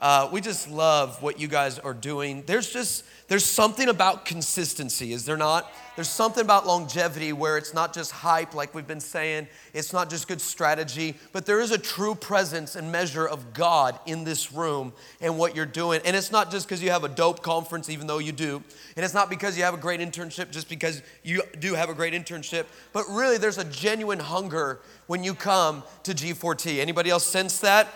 Uh, we just love what you guys are doing. There's just there's something about consistency, is there not? There's something about longevity where it's not just hype, like we've been saying. It's not just good strategy, but there is a true presence and measure of God in this room and what you're doing. And it's not just because you have a dope conference, even though you do. And it's not because you have a great internship, just because you do have a great internship. But really, there's a genuine hunger when you come to G4T. Anybody else sense that?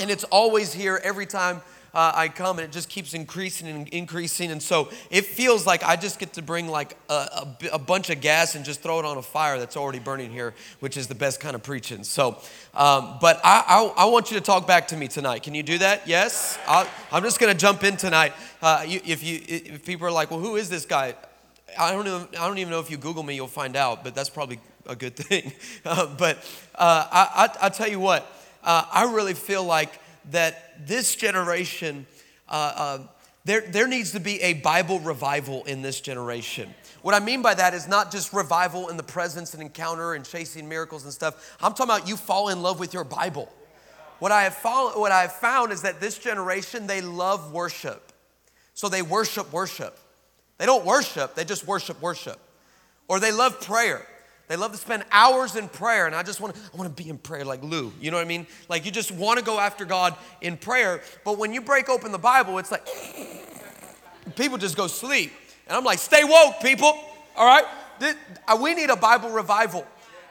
And it's always here every time uh, I come and it just keeps increasing and increasing. And so it feels like I just get to bring like a, a, a, bunch of gas and just throw it on a fire that's already burning here, which is the best kind of preaching. So, um, but I, I, I, want you to talk back to me tonight. Can you do that? Yes? i am just going to jump in tonight. Uh, you, if, you, if people are like, well, who is this guy? I don't, even, I don't even know if you Google me, you'll find out, but that's probably a good thing. Uh, but uh, I, I, I tell you what, uh, I really feel like that this generation, uh, uh, there, there needs to be a Bible revival in this generation. What I mean by that is not just revival in the presence and encounter and chasing miracles and stuff. I'm talking about you fall in love with your Bible. What I have, found, what I have found is that this generation, they love worship. So they worship worship. They don't worship, they just worship worship. Or they love prayer. They love to spend hours in prayer, and I just want to, I want to be in prayer like Lou. You know what I mean? Like you just want to go after God in prayer. But when you break open the Bible, it's like people just go sleep. And I'm like, stay woke, people. All right? Uh, we need a Bible revival.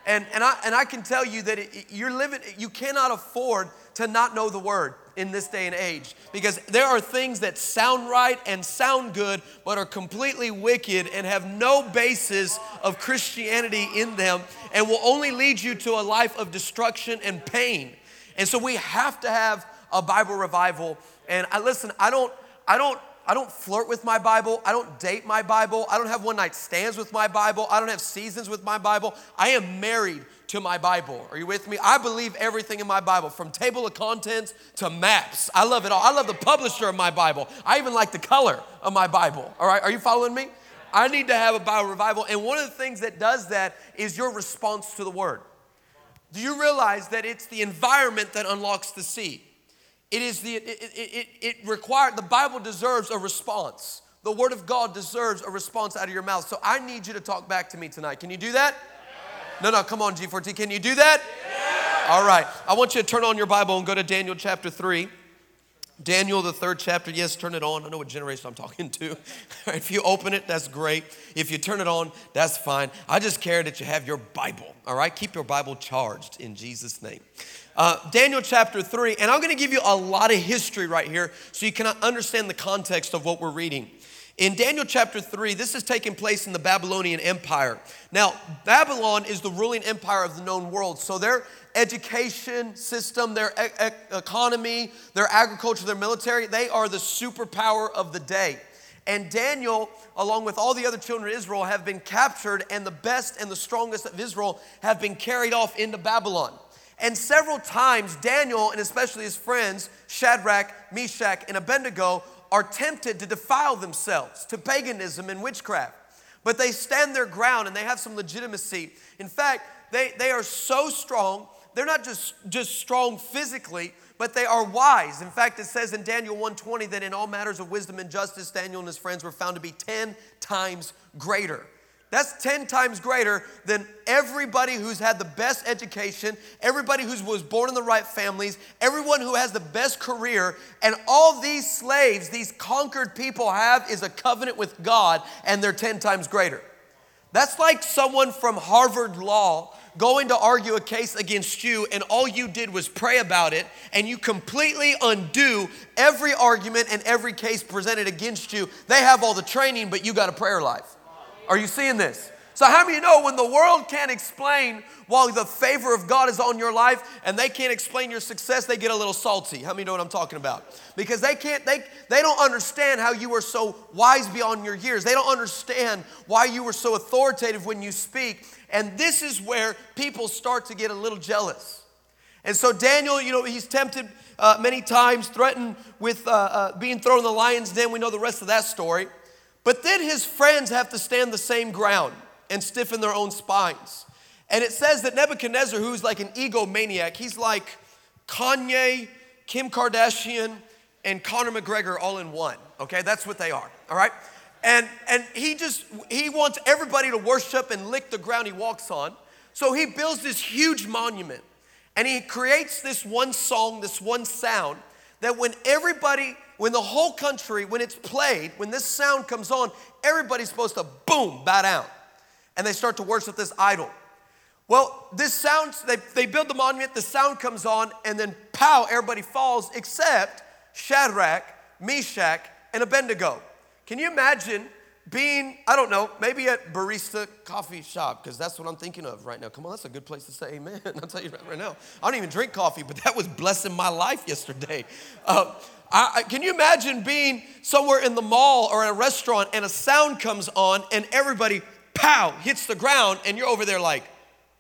And, and, I, and I can tell you that it, you're living, you cannot afford to not know the word in this day and age because there are things that sound right and sound good but are completely wicked and have no basis of Christianity in them and will only lead you to a life of destruction and pain. And so we have to have a Bible revival. And I listen, I don't I don't I don't flirt with my Bible. I don't date my Bible. I don't have one night stands with my Bible. I don't have seasons with my Bible. I am married to my Bible. Are you with me? I believe everything in my Bible, from table of contents to maps. I love it all. I love the publisher of my Bible. I even like the color of my Bible. All right, are you following me? I need to have a Bible revival. And one of the things that does that is your response to the word. Do you realize that it's the environment that unlocks the seed? It is the, it, it, it, required, the Bible deserves a response. The Word of God deserves a response out of your mouth. So I need you to talk back to me tonight. Can you do that? No, no, come on, G4T. Can you do that? All right. I want you to turn on your Bible and go to Daniel chapter 3. Daniel, the third chapter. Yes, turn it on. I know what generation I'm talking to. if you open it, that's great. If you turn it on, that's fine. I just care that you have your Bible. All right? Keep your Bible charged in Jesus' name. Uh, Daniel chapter 3, and I'm going to give you a lot of history right here so you can understand the context of what we're reading. In Daniel chapter 3, this is taking place in the Babylonian Empire. Now, Babylon is the ruling empire of the known world. So their education system, their e- economy, their agriculture, their military, they are the superpower of the day. And Daniel, along with all the other children of Israel, have been captured, and the best and the strongest of Israel have been carried off into Babylon. And several times, Daniel and especially his friends, Shadrach, Meshach, and Abednego, are tempted to defile themselves to paganism and witchcraft. But they stand their ground and they have some legitimacy. In fact, they, they are so strong, they're not just, just strong physically, but they are wise. In fact, it says in Daniel 1:20 that in all matters of wisdom and justice, Daniel and his friends were found to be 10 times greater. That's 10 times greater than everybody who's had the best education, everybody who was born in the right families, everyone who has the best career. And all these slaves, these conquered people have is a covenant with God, and they're 10 times greater. That's like someone from Harvard Law going to argue a case against you, and all you did was pray about it, and you completely undo every argument and every case presented against you. They have all the training, but you got a prayer life. Are you seeing this? So, how many know when the world can't explain why the favor of God is on your life and they can't explain your success, they get a little salty? How many know what I'm talking about? Because they can't, they, they don't understand how you were so wise beyond your years. They don't understand why you were so authoritative when you speak. And this is where people start to get a little jealous. And so, Daniel, you know, he's tempted uh, many times, threatened with uh, uh, being thrown in the lion's den. We know the rest of that story. But then his friends have to stand the same ground and stiffen their own spines. And it says that Nebuchadnezzar, who's like an egomaniac, he's like Kanye, Kim Kardashian, and Conor McGregor all in one. Okay, that's what they are. All right, and and he just he wants everybody to worship and lick the ground he walks on. So he builds this huge monument, and he creates this one song, this one sound that when everybody, when the whole country, when it's played, when this sound comes on, everybody's supposed to boom bow down, and they start to worship this idol. Well, this sound, they, they build the monument, the sound comes on, and then pow, everybody falls except Shadrach, Meshach, and Abednego. Can you imagine being, I don't know, maybe at barista coffee shop, because that's what I'm thinking of right now. Come on, that's a good place to say amen. I'll tell you right now. I don't even drink coffee, but that was blessing my life yesterday. Uh, I, I, can you imagine being somewhere in the mall or in a restaurant and a sound comes on and everybody, pow, hits the ground, and you're over there like,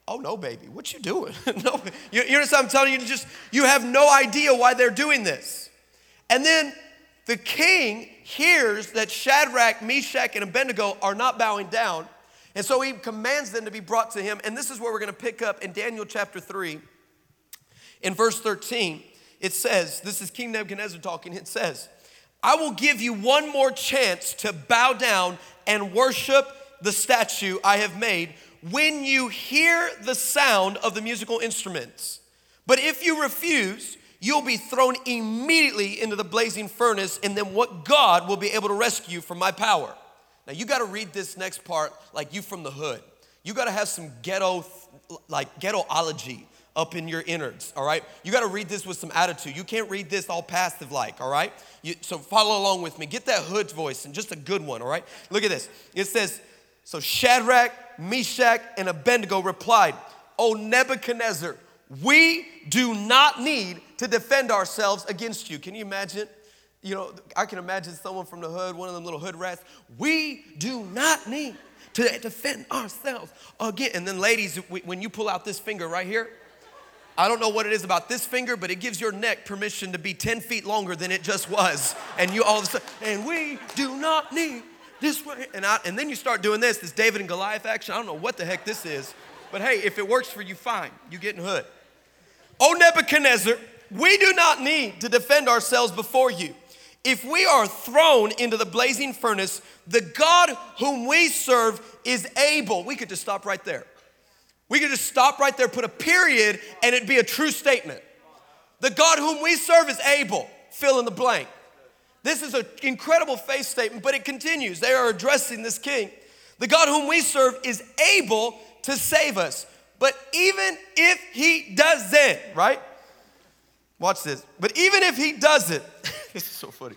Oh no, baby, what you doing? no, you, you understand? I'm telling you, just you have no idea why they're doing this. And then the king hears that Shadrach, Meshach, and Abednego are not bowing down, and so he commands them to be brought to him. And this is where we're going to pick up in Daniel chapter three, in verse 13. It says, "This is King Nebuchadnezzar talking." It says, "I will give you one more chance to bow down and worship the statue I have made." when you hear the sound of the musical instruments. But if you refuse, you'll be thrown immediately into the blazing furnace, and then what God will be able to rescue from my power. Now, you got to read this next part like you from the hood. You got to have some ghetto, like ghettoology up in your innards, all right? You got to read this with some attitude. You can't read this all passive like, all right? You, so follow along with me. Get that hood voice and just a good one, all right? Look at this. It says, so Shadrach, Meshach, and Abednego replied, O Nebuchadnezzar, we do not need to defend ourselves against you. Can you imagine? You know, I can imagine someone from the hood, one of them little hood rats. We do not need to defend ourselves again. And then, ladies, when you pull out this finger right here, I don't know what it is about this finger, but it gives your neck permission to be 10 feet longer than it just was. And you all of a sudden, and we do not need this way. And, I, and then you start doing this, this David and Goliath action. I don't know what the heck this is, but hey, if it works for you, fine. You get in hood. O Nebuchadnezzar, we do not need to defend ourselves before you. If we are thrown into the blazing furnace, the God whom we serve is able. We could just stop right there. We could just stop right there, put a period, and it'd be a true statement. The God whom we serve is able. Fill in the blank. This is an incredible faith statement, but it continues. They are addressing this king. The God whom we serve is able to save us. But even if he doesn't, right? Watch this. But even if he doesn't, this is so funny.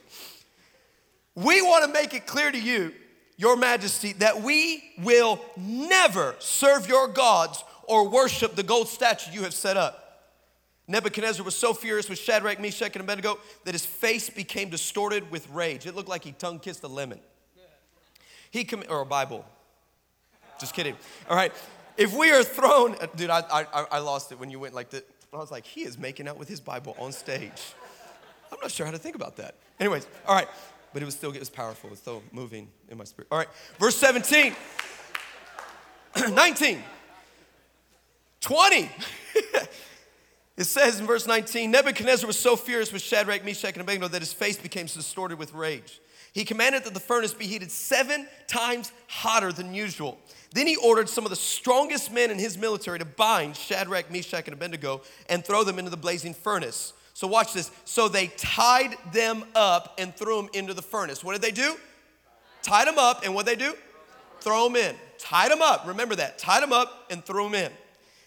We want to make it clear to you, your majesty, that we will never serve your gods or worship the gold statue you have set up. Nebuchadnezzar was so furious with Shadrach, Meshach, and Abednego that his face became distorted with rage. It looked like he tongue kissed a lemon. He com- or a Bible. Just kidding. All right. If we are thrown, uh, dude, I, I, I lost it when you went like that. I was like, he is making out with his Bible on stage. I'm not sure how to think about that. Anyways, all right. But it was still, it was powerful. It was still moving in my spirit. All right. Verse 17, 19, 20. It says in verse 19 Nebuchadnezzar was so furious with Shadrach, Meshach, and Abednego that his face became distorted with rage. He commanded that the furnace be heated seven times hotter than usual. Then he ordered some of the strongest men in his military to bind Shadrach, Meshach, and Abednego and throw them into the blazing furnace. So, watch this. So they tied them up and threw them into the furnace. What did they do? Tied them up, and what did they do? Throw them in. Tied them up. Remember that. Tied them up and threw them in.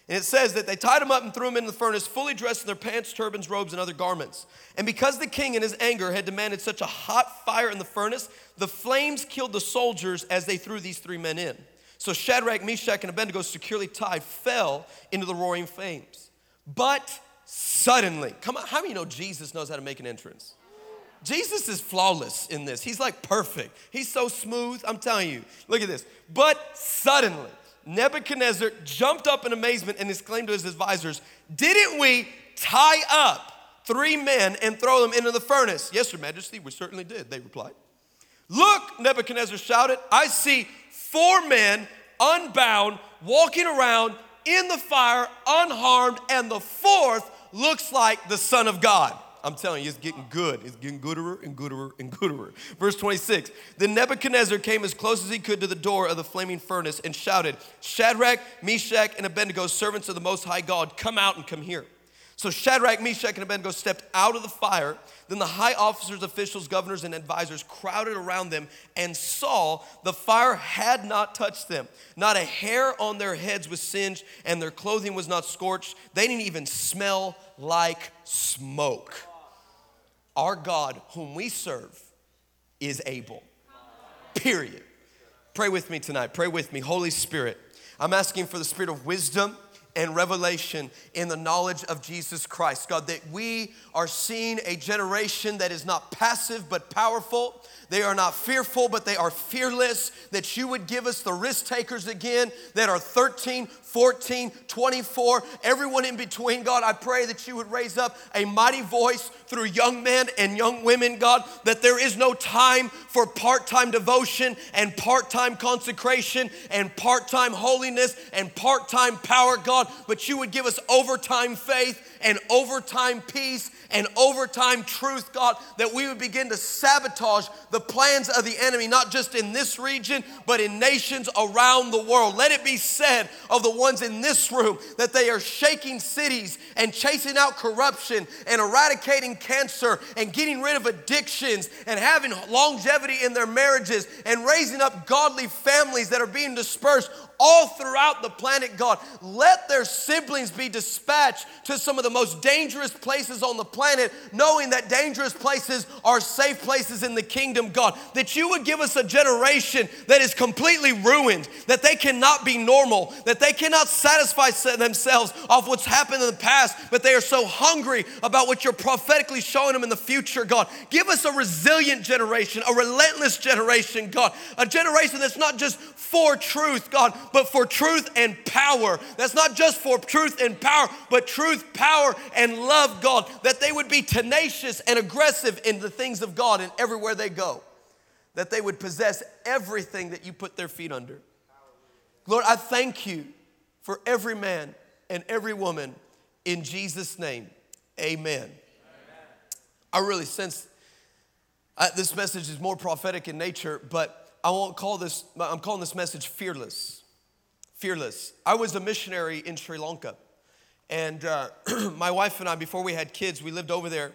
And it says that they tied him up and threw him in the furnace, fully dressed in their pants, turbans, robes, and other garments. And because the king, in his anger, had demanded such a hot fire in the furnace, the flames killed the soldiers as they threw these three men in. So Shadrach, Meshach, and Abednego, securely tied, fell into the roaring flames. But suddenly, come on, how many know Jesus knows how to make an entrance? Jesus is flawless in this. He's like perfect. He's so smooth. I'm telling you. Look at this. But suddenly, Nebuchadnezzar jumped up in amazement and exclaimed to his advisors, Didn't we tie up three men and throw them into the furnace? Yes, Your Majesty, we certainly did, they replied. Look, Nebuchadnezzar shouted, I see four men unbound walking around in the fire unharmed, and the fourth looks like the Son of God. I'm telling you, it's getting good. It's getting gooder and gooder and gooder. Verse 26 Then Nebuchadnezzar came as close as he could to the door of the flaming furnace and shouted, Shadrach, Meshach, and Abednego, servants of the Most High God, come out and come here. So Shadrach, Meshach, and Abednego stepped out of the fire. Then the high officers, officials, governors, and advisors crowded around them and saw the fire had not touched them. Not a hair on their heads was singed, and their clothing was not scorched. They didn't even smell like smoke. Our God, whom we serve, is able. Period. Pray with me tonight. Pray with me. Holy Spirit, I'm asking for the spirit of wisdom and revelation in the knowledge of Jesus Christ. God, that we are seeing a generation that is not passive but powerful. They are not fearful, but they are fearless. That you would give us the risk takers again that are 13, 14, 24, everyone in between. God, I pray that you would raise up a mighty voice through young men and young women, God, that there is no time for part time devotion and part time consecration and part time holiness and part time power, God, but you would give us overtime faith and overtime peace and overtime truth, God, that we would begin to sabotage the plans of the enemy, not just in this region, but in nations around the world. Let it be said of the ones in this room that they are shaking cities and chasing out corruption and eradicating cancer and getting rid of addictions and having longevity in their marriages and raising up godly families that are being dispersed all throughout the planet, God. Let their siblings be dispatched to some of the most dangerous places on the planet, knowing that dangerous places are safe places in the kingdom, God. That you would give us a generation that is completely ruined, that they cannot be normal, that they cannot satisfy themselves off what's happened in the past, but they are so hungry about what you're prophetically showing them in the future, God. Give us a resilient generation, a relentless generation, God. A generation that's not just for truth, God, but for truth and power. That's not just for truth and power, but truth, power, and love, God. That they would be tenacious and aggressive in the things of God and everywhere they go. That they would possess everything that you put their feet under. Lord, I thank you for every man and every woman in Jesus' name. Amen. I really sense uh, this message is more prophetic in nature, but I won't call this, I'm calling this message fearless fearless. I was a missionary in Sri Lanka. And uh, my wife and I, before we had kids, we lived over there.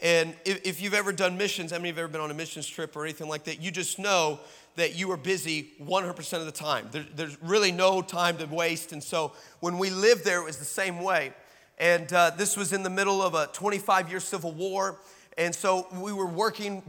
And if, if, you've ever done missions, how many of you have ever been on a missions trip or anything like that? You just know that you are busy 100% of the time. There, there's really no time to waste. And so when we lived there, it was the same way. And uh, this was in the middle of a 25 year civil war. And so we were working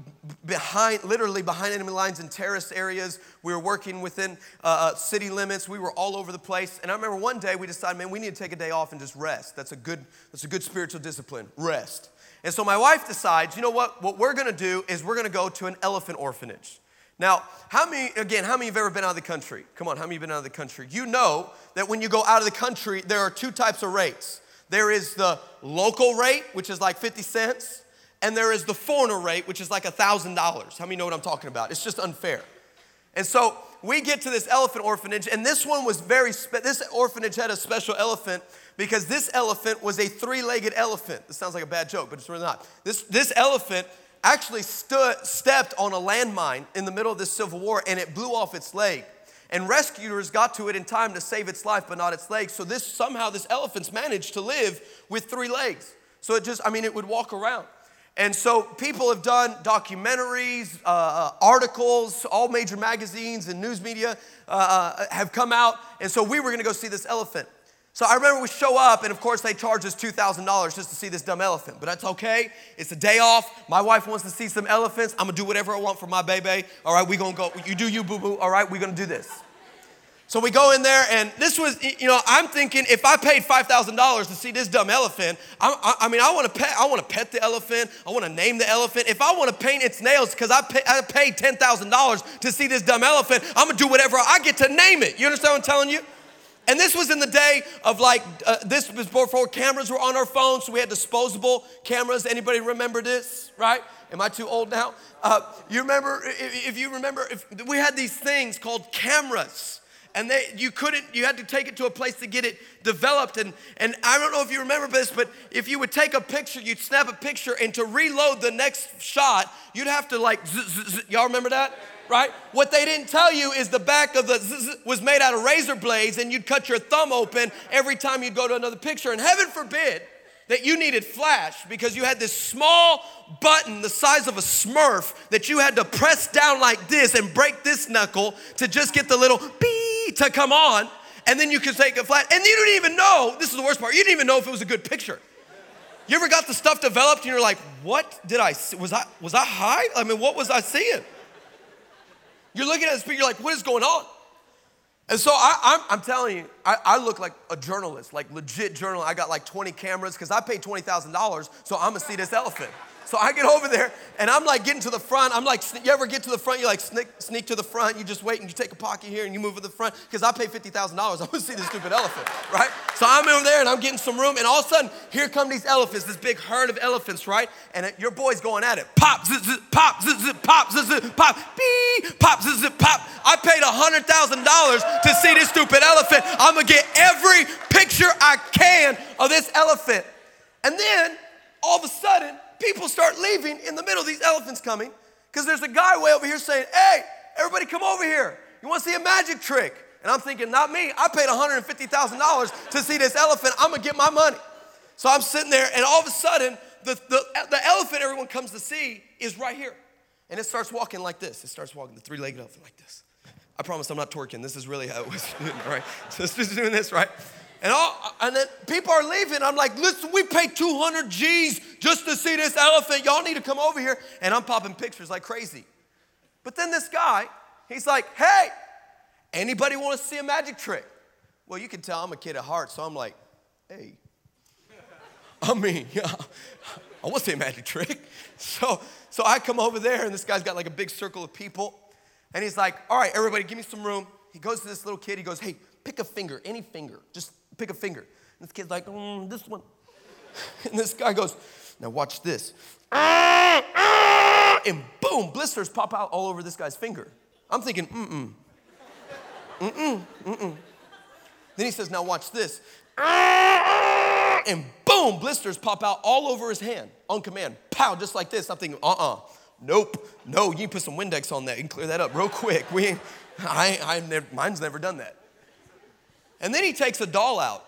behind, literally behind enemy lines in terrorist areas. We were working within uh, uh, city limits. We were all over the place. And I remember one day we decided, man, we need to take a day off and just rest. That's a good, that's a good spiritual discipline. Rest. And so my wife decides, you know what? What we're gonna do is we're gonna go to an elephant orphanage. Now, how many, again, how many have ever been out of the country? Come on, how many have been out of the country? You know that when you go out of the country, there are two types of rates. There is the local rate, which is like 50 cents, and there is the foreigner rate, which is like $1,000. How many know what I'm talking about? It's just unfair. And so we get to this elephant orphanage, and this one was very, spe- this orphanage had a special elephant because this elephant was a three legged elephant. This sounds like a bad joke, but it's really not. This, this elephant actually stood, stepped on a landmine in the middle of this civil war and it blew off its leg. And rescuers got to it in time to save its life, but not its legs. So this somehow this elephant's managed to live with three legs. So it just, I mean, it would walk around. And so people have done documentaries, uh, uh, articles, all major magazines and news media uh, uh, have come out. And so we were gonna go see this elephant. So I remember we show up, and of course they charge us $2,000 just to see this dumb elephant. But that's okay. It's a day off. My wife wants to see some elephants. I'm gonna do whatever I want for my baby. All right, we gonna go. You do you, boo boo. All right, we gonna do this. So we go in there, and this was, you know, I'm thinking if I paid five thousand dollars to see this dumb elephant, I, I, mean, I want to pet, I want to pet the elephant, I want to name the elephant. If I want to paint its nails because I, pay, I paid ten thousand dollars to see this dumb elephant, I'm gonna do whatever I get to name it. You understand what I'm telling you? And this was in the day of like, uh, this was before cameras were on our phones, so we had disposable cameras. Anybody remember this, right? Am I too old now? Uh, you remember, if, if you remember, if we had these things called cameras and they, you couldn't, you had to take it to a place to get it developed. And, and I don't know if you remember this, but if you would take a picture, you'd snap a picture, and to reload the next shot, you'd have to like, y'all remember that? Right? What they didn't tell you is the back of the was made out of razor blades, and you'd cut your thumb open every time you'd go to another picture. And heaven forbid that you needed flash because you had this small button the size of a smurf that you had to press down like this and break this knuckle to just get the little beep to come on. And then you can take a flat. And you didn't even know, this is the worst part, you didn't even know if it was a good picture. You ever got the stuff developed and you're like, what did I see? Was I, was I high? I mean, what was I seeing? You're looking at this picture, you're like, what is going on? And so I, am telling you, I, I, look like a journalist, like legit journalist. I got like 20 cameras because I paid $20,000, so I'm gonna see this elephant. So I get over there and I'm like getting to the front. I'm like, you ever get to the front? You like sneak, sneak to the front. You just wait and you take a pocket here and you move to the front because I paid $50,000. I want to see this stupid elephant, right? So I'm over there and I'm getting some room and all of a sudden, here come these elephants, this big herd of elephants, right? And it, your boy's going at it. Pop, zip, zip, pop, zip, zip, pop, zip, zip, pop, beep, pop, zip, zip, pop. I paid $100,000 to see this stupid elephant. I'm going to get every picture I can of this elephant. And then all of a sudden, people start leaving in the middle of these elephants coming because there's a guy way over here saying, Hey, everybody come over here. You want to see a magic trick? And I'm thinking, Not me. I paid $150,000 to see this elephant. I'm going to get my money. So I'm sitting there, and all of a sudden, the, the, the elephant everyone comes to see is right here. And it starts walking like this. It starts walking, the three legged elephant like this. I promise I'm not twerking. This is really how it was. all right. So it's just doing this, right? And, all, and then people are leaving. I'm like, listen, we paid 200 G's just to see this elephant. Y'all need to come over here. And I'm popping pictures like crazy. But then this guy, he's like, hey, anybody want to see a magic trick? Well, you can tell I'm a kid at heart, so I'm like, hey. I mean, yeah, I want to see a magic trick. So, so I come over there, and this guy's got like a big circle of people. And he's like, all right, everybody, give me some room. He goes to this little kid. He goes, hey, pick a finger, any finger. Just pick a finger. And this kid's like, mm, this one. And this guy goes, now watch this. And boom, blisters pop out all over this guy's finger. I'm thinking, mm-mm. Mm-mm, mm-mm. Then he says, now watch this. And boom, blisters pop out all over his hand on command. Pow, just like this. I'm thinking, uh-uh. Nope. No, you put some Windex on that. Can clear that up real quick. We I, I never, mine's never done that. And then he takes a doll out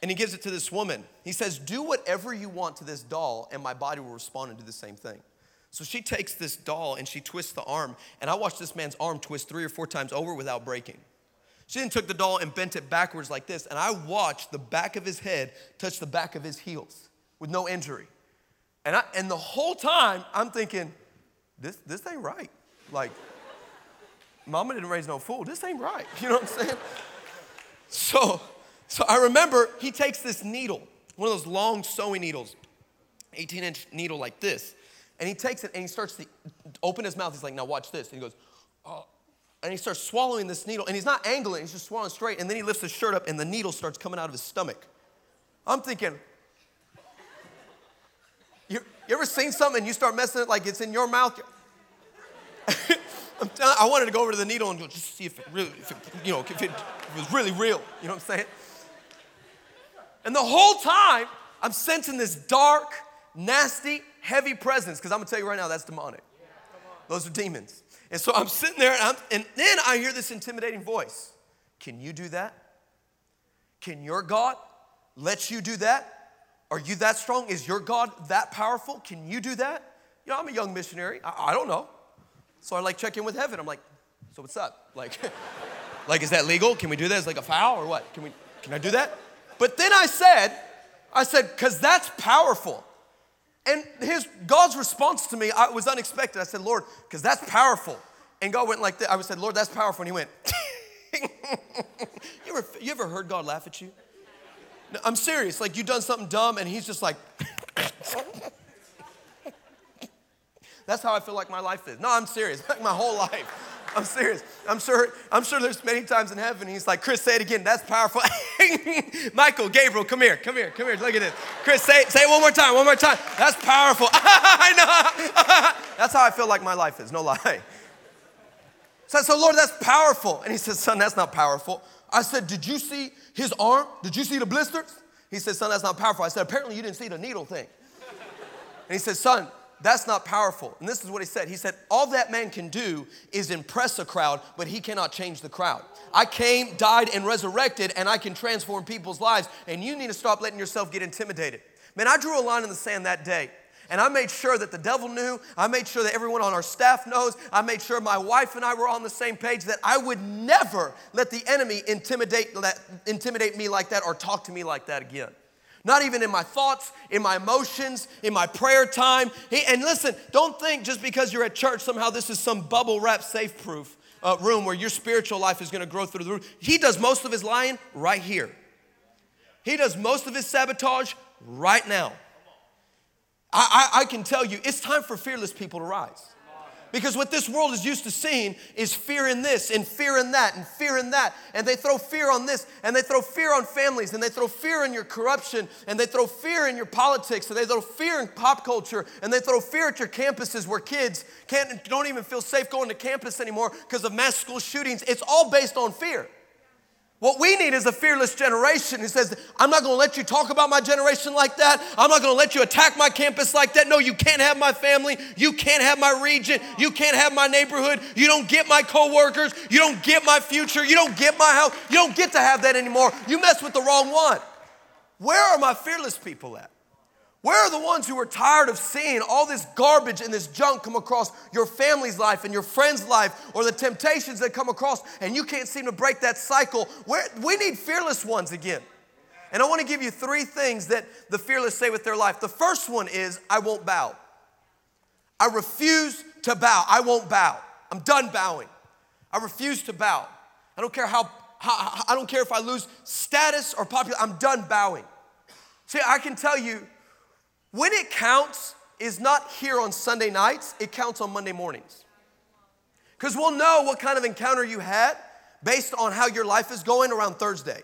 and he gives it to this woman. He says, Do whatever you want to this doll, and my body will respond and do the same thing. So she takes this doll and she twists the arm, and I watched this man's arm twist three or four times over without breaking. She then took the doll and bent it backwards like this, and I watched the back of his head touch the back of his heels with no injury. And, I, and the whole time, I'm thinking, this, this ain't right. Like, mama didn't raise no fool. This ain't right. You know what I'm saying? So, so I remember he takes this needle, one of those long sewing needles, 18 inch needle like this, and he takes it and he starts to open his mouth. He's like, now watch this. And he goes, oh. And he starts swallowing this needle, and he's not angling, he's just swallowing straight. And then he lifts his shirt up, and the needle starts coming out of his stomach. I'm thinking, you, you ever seen something and you start messing it like it's in your mouth? i wanted to go over to the needle and just see if it really, if it, you know, if it was really real. You know what I'm saying? And the whole time, I'm sensing this dark, nasty, heavy presence, because I'm gonna tell you right now, that's demonic. Those are demons. And so I'm sitting there, and, and then I hear this intimidating voice Can you do that? Can your God let you do that? Are you that strong? Is your God that powerful? Can you do that? You know, I'm a young missionary. I, I don't know. So I like check in with heaven. I'm like, so what's up? Like, like is that legal? Can we do that? Is like a foul or what? Can we? Can I do that? But then I said, I said, cause that's powerful. And his God's response to me I, was unexpected. I said, Lord, because that's powerful. And God went like that. I said, Lord, that's powerful. And he went, you, ever, you ever heard God laugh at you? No, I'm serious. Like you've done something dumb, and he's just like, That's how I feel like my life is. No, I'm serious. Like my whole life. I'm serious. I'm sure, I'm sure there's many times in heaven he's like, Chris, say it again. That's powerful. Michael, Gabriel, come here, come here, come here. Look at this. Chris, say, say it one more time, one more time. That's powerful. I know. That's how I feel like my life is, no lie. So said, Lord, that's powerful. And he says, Son, that's not powerful. I said, Did you see his arm? Did you see the blisters? He said, Son, that's not powerful. I said, Apparently you didn't see the needle thing. And he said, Son, that's not powerful. And this is what he said. He said, All that man can do is impress a crowd, but he cannot change the crowd. I came, died, and resurrected, and I can transform people's lives. And you need to stop letting yourself get intimidated. Man, I drew a line in the sand that day. And I made sure that the devil knew. I made sure that everyone on our staff knows. I made sure my wife and I were on the same page that I would never let the enemy intimidate, let, intimidate me like that or talk to me like that again. Not even in my thoughts, in my emotions, in my prayer time. And listen, don't think just because you're at church, somehow this is some bubble wrap safe proof uh, room where your spiritual life is gonna grow through the roof. He does most of his lying right here. He does most of his sabotage right now. I, I, I can tell you, it's time for fearless people to rise. Because what this world is used to seeing is fear in this and fear in that and fear in that. And they throw fear on this and they throw fear on families and they throw fear in your corruption and they throw fear in your politics and they throw fear in pop culture and they throw fear at your campuses where kids can't, don't even feel safe going to campus anymore because of mass school shootings. It's all based on fear. What we need is a fearless generation who says, I'm not gonna let you talk about my generation like that. I'm not gonna let you attack my campus like that. No, you can't have my family. You can't have my region. You can't have my neighborhood. You don't get my coworkers. You don't get my future. You don't get my house. You don't get to have that anymore. You mess with the wrong one. Where are my fearless people at? Where are the ones who are tired of seeing all this garbage and this junk come across your family's life and your friend's life or the temptations that come across and you can't seem to break that cycle? Where, we need fearless ones again. And I want to give you three things that the fearless say with their life. The first one is, I won't bow. I refuse to bow. I won't bow. I'm done bowing. I refuse to bow. I don't care how, how I don't care if I lose status or popularity. I'm done bowing. See, I can tell you when it counts is not here on Sunday nights, it counts on Monday mornings. Because we'll know what kind of encounter you had based on how your life is going around Thursday,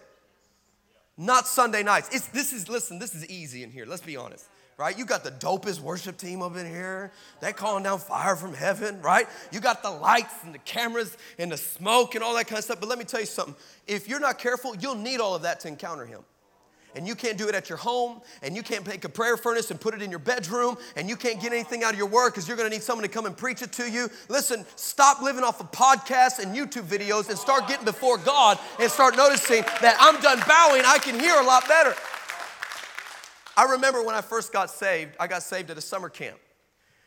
not Sunday nights. It's, this is, listen, this is easy in here, let's be honest. Right? You got the dopest worship team up in here. They calling down fire from heaven, right? You got the lights and the cameras and the smoke and all that kind of stuff. But let me tell you something. If you're not careful, you'll need all of that to encounter him and you can't do it at your home, and you can't make a prayer furnace and put it in your bedroom, and you can't get anything out of your work because you're gonna need someone to come and preach it to you. Listen, stop living off of podcasts and YouTube videos and start getting before God and start noticing that I'm done bowing, I can hear a lot better. I remember when I first got saved, I got saved at a summer camp.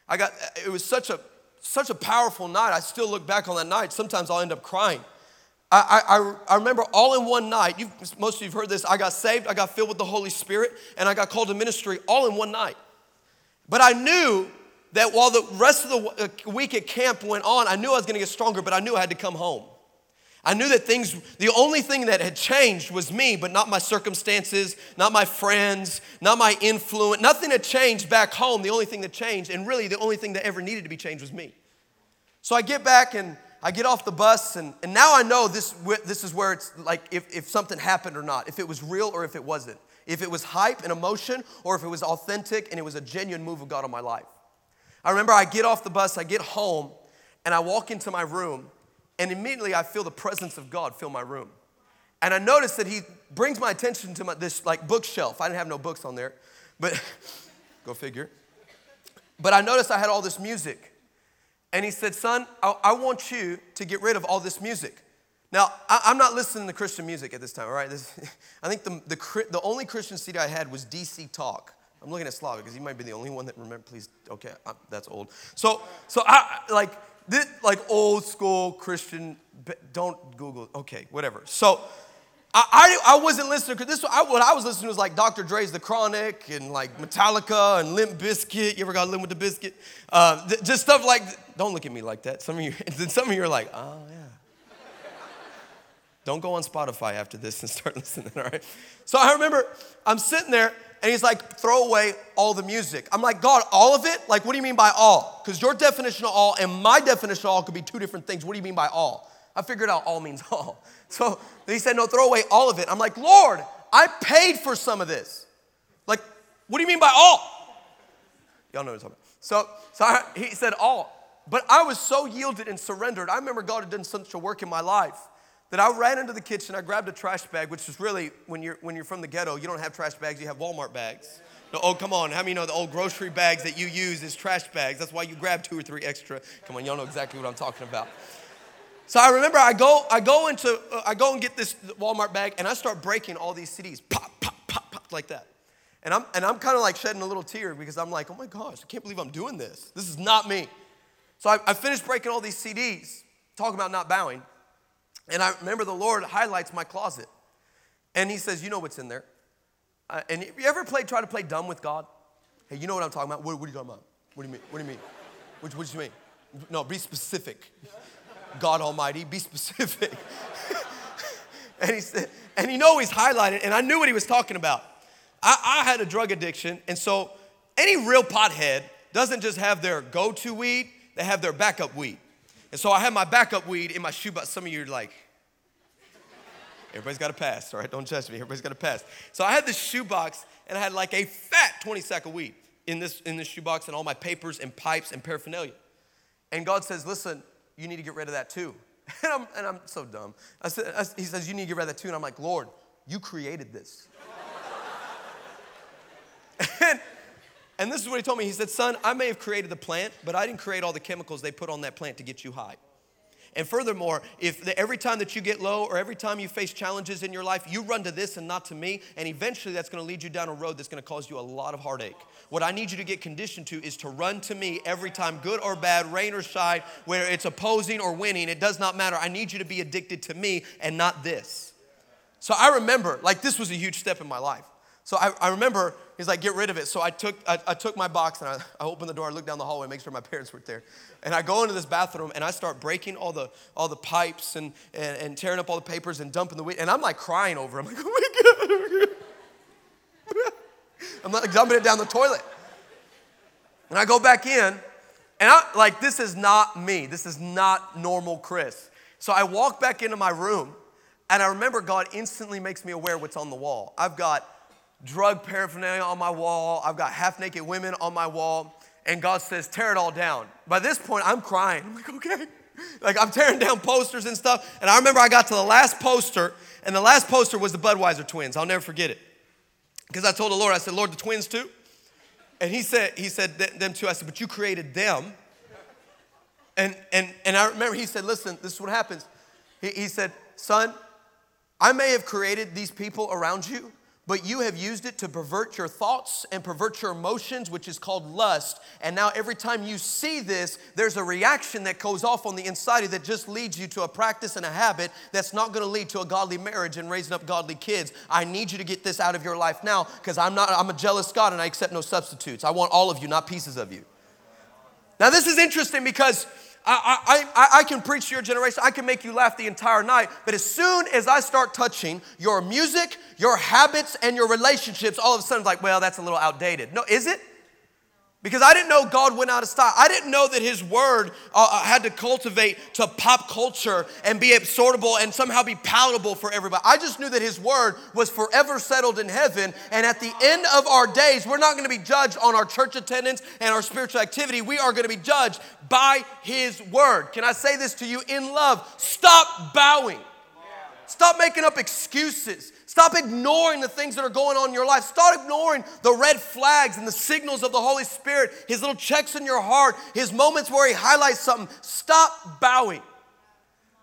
I got, it was such a, such a powerful night. I still look back on that night. Sometimes I'll end up crying I, I, I, remember all in one night, you most of you have heard this, I got saved, I got filled with the Holy Spirit, and I got called to ministry all in one night. But I knew that while the rest of the uh, week at camp went on, I knew I was gonna get stronger, but I knew I had to come home. I knew that things, the only thing that had changed was me, but not my circumstances, not my friends, not my influence. Nothing had changed back home. The only thing that changed, and really the only thing that ever needed to be changed was me. So I get back and I get off the bus, and, and now I know this, this is where it's like if, if something happened or not, if it was real or if it wasn't, if it was hype and emotion or if it was authentic and it was a genuine move of God on my life. I remember I get off the bus, I get home, and I walk into my room, and immediately I feel the presence of God fill my room. And I notice that He brings my attention to my, this like bookshelf. I didn't have no books on there, but go figure. But I noticed I had all this music. And he said, Son, I, I want you to get rid of all this music. Now, I, am not listening to Christian music at this time, all right? This, I think the, the, the only Christian CD I had was DC Talk. I'm looking at Slava because he might be the only one that remember. Please, okay, I, that's old. So, so I like this, like old school Christian. Don't Google. Okay, whatever. So, I, I, I wasn't listening because this I, what I was listening to was like Dr. Dre's The Chronic and like Metallica and Limp Bizkit. You ever got Limp with the Biscuit? Uh, th- just stuff like. Don't look at me like that. Some of you, some of you are like, oh yeah. Don't go on Spotify after this and start listening. All right. So I remember I'm sitting there and he's like, throw away all the music. I'm like, God, all of it? Like, what do you mean by all? Because your definition of all and my definition of all could be two different things. What do you mean by all? I figured out all means all. So he said, No, throw away all of it. I'm like, Lord, I paid for some of this. Like, what do you mean by all? Y'all know what I'm talking about. So, so I, he said, All. But I was so yielded and surrendered. I remember God had done such a work in my life that I ran into the kitchen, I grabbed a trash bag, which is really, when you're, when you're from the ghetto, you don't have trash bags, you have Walmart bags. No, oh, come on. How many know the old grocery bags that you use is trash bags? That's why you grab two or three extra. Come on, y'all know exactly what I'm talking about. So I remember I go, I go into, uh, I go and get this Walmart bag and I start breaking all these CDs, pop, pop, pop, pop, like that. And I'm, and I'm kind of like shedding a little tear because I'm like, oh my gosh, I can't believe I'm doing this. This is not me. So I, I finished breaking all these CDs, talking about not bowing. And I remember the Lord highlights my closet. And he says, You know what's in there. Uh, and you ever play, try to play dumb with God? Hey, you know what I'm talking about? What, what, are you talking about? What do you mean? What do you mean? What, what do you mean? No, be specific. God Almighty, be specific. and he said, and you know he's highlighted, and I knew what he was talking about. I, I had a drug addiction, and so any real pothead doesn't just have their go-to weed, they have their backup weed. And so I had my backup weed in my shoebox. Some of you are like, everybody's got a pass, all right? Don't judge me. Everybody's got a pass. So I had this shoebox and I had like a fat 20 sack of weed in this, in this shoebox and all my papers and pipes and paraphernalia. And God says, listen, you need to get rid of that too. And I'm, and I'm so dumb. I said, I, he says, you need to get rid of that too. And I'm like, Lord, you created this. and and this is what he told me. He said, Son, I may have created the plant, but I didn't create all the chemicals they put on that plant to get you high. And furthermore, if the, every time that you get low or every time you face challenges in your life, you run to this and not to me, and eventually that's gonna lead you down a road that's gonna cause you a lot of heartache. What I need you to get conditioned to is to run to me every time, good or bad, rain or shine, where it's opposing or winning, it does not matter. I need you to be addicted to me and not this. So I remember, like, this was a huge step in my life. So I, I remember he's like, get rid of it. So I took, I, I took my box and I, I opened the door, I looked down the hallway, make sure my parents weren't there. And I go into this bathroom and I start breaking all the, all the pipes and, and, and tearing up all the papers and dumping the weed. And I'm like crying over it. I'm like, oh my God. I'm like dumping it down the toilet. And I go back in and I'm like, this is not me. This is not normal Chris. So I walk back into my room and I remember God instantly makes me aware what's on the wall. I've got drug paraphernalia on my wall. I've got half naked women on my wall. And God says, tear it all down. By this point, I'm crying. I'm like, okay. Like, I'm tearing down posters and stuff. And I remember I got to the last poster, and the last poster was the Budweiser twins. I'll never forget it. Because I told the Lord, I said, Lord, the twins too? And he said, he said, them too. I said, but you created them. And, and, and I remember he said, listen, this is what happens. He, he said, son, I may have created these people around you, but you have used it to pervert your thoughts and pervert your emotions, which is called lust. And now, every time you see this, there's a reaction that goes off on the inside of you that just leads you to a practice and a habit that's not gonna lead to a godly marriage and raising up godly kids. I need you to get this out of your life now because I'm not, I'm a jealous God and I accept no substitutes. I want all of you, not pieces of you. Now, this is interesting because I, I, I, can preach to your generation, I can make you laugh the entire night, but as soon as I start touching your music, your habits, and your relationships, all of a sudden it's like, well, that's a little outdated. No, is it? Because I didn't know God went out of style. I didn't know that His Word uh, uh, had to cultivate to pop culture and be absorbable and somehow be palatable for everybody. I just knew that His Word was forever settled in heaven. And at the end of our days, we're not going to be judged on our church attendance and our spiritual activity. We are going to be judged by His Word. Can I say this to you in love? Stop bowing. Stop making up excuses. Stop ignoring the things that are going on in your life. Stop ignoring the red flags and the signals of the Holy Spirit, His little checks in your heart, His moments where He highlights something. Stop bowing.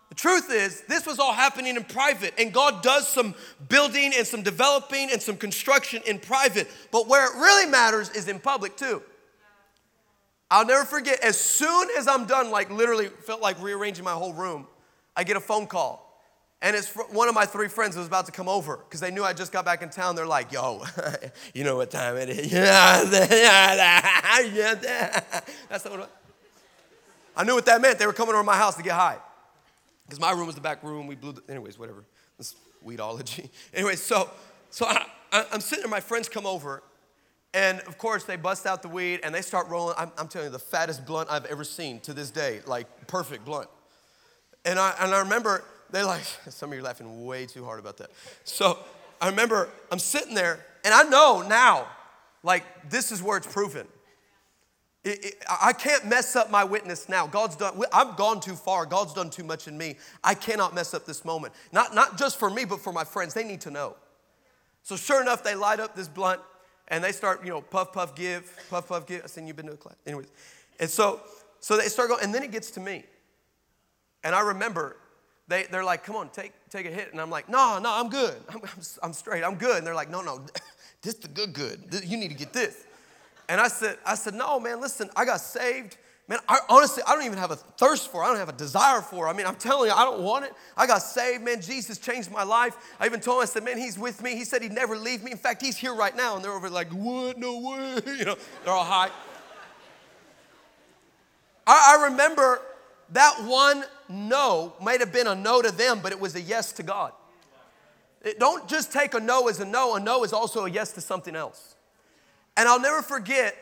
The truth is, this was all happening in private, and God does some building and some developing and some construction in private. But where it really matters is in public, too. I'll never forget, as soon as I'm done, like literally felt like rearranging my whole room, I get a phone call. And it's one of my three friends was about to come over because they knew I just got back in town. They're like, yo, you know what time it is. That's what I knew what that meant. They were coming over my house to get high. Because my room was the back room. We blew, the, anyways, whatever. This weedology. Anyways, so, so I, am sitting there, my friends come over, and of course, they bust out the weed and they start rolling. I'm, I'm telling you, the fattest blunt I've ever seen to this day, like perfect blunt. And I, and I remember they're like, some of you are laughing way too hard about that. So I remember I'm sitting there, and I know now, like, this is where it's proven. It, it, I can't mess up my witness now. God's done, I've gone too far. God's done too much in me. I cannot mess up this moment. Not, not just for me, but for my friends. They need to know. So, sure enough, they light up this blunt and they start, you know, puff, puff, give, puff, puff, give. I seen you've been to a class. Anyways. And so, so they start going, and then it gets to me. And I remember they, they're like, come on, take, take a hit. And I'm like, no, no, I'm good. I'm, I'm, I'm straight. I'm good. And they're like, no, no, this the good good. You need to get this. And I said, I said, no, man, listen, I got saved. Man, I, honestly, I don't even have a thirst for it. I don't have a desire for it. I mean, I'm telling you, I don't want it. I got saved, man. Jesus changed my life. I even told him, I said, man, he's with me. He said he'd never leave me. In fact, he's here right now. And they're over like, what? No way. You know, they're all high. I, I remember that one no might have been a no to them, but it was a yes to God. It, don't just take a no as a no, a no is also a yes to something else. And I'll never forget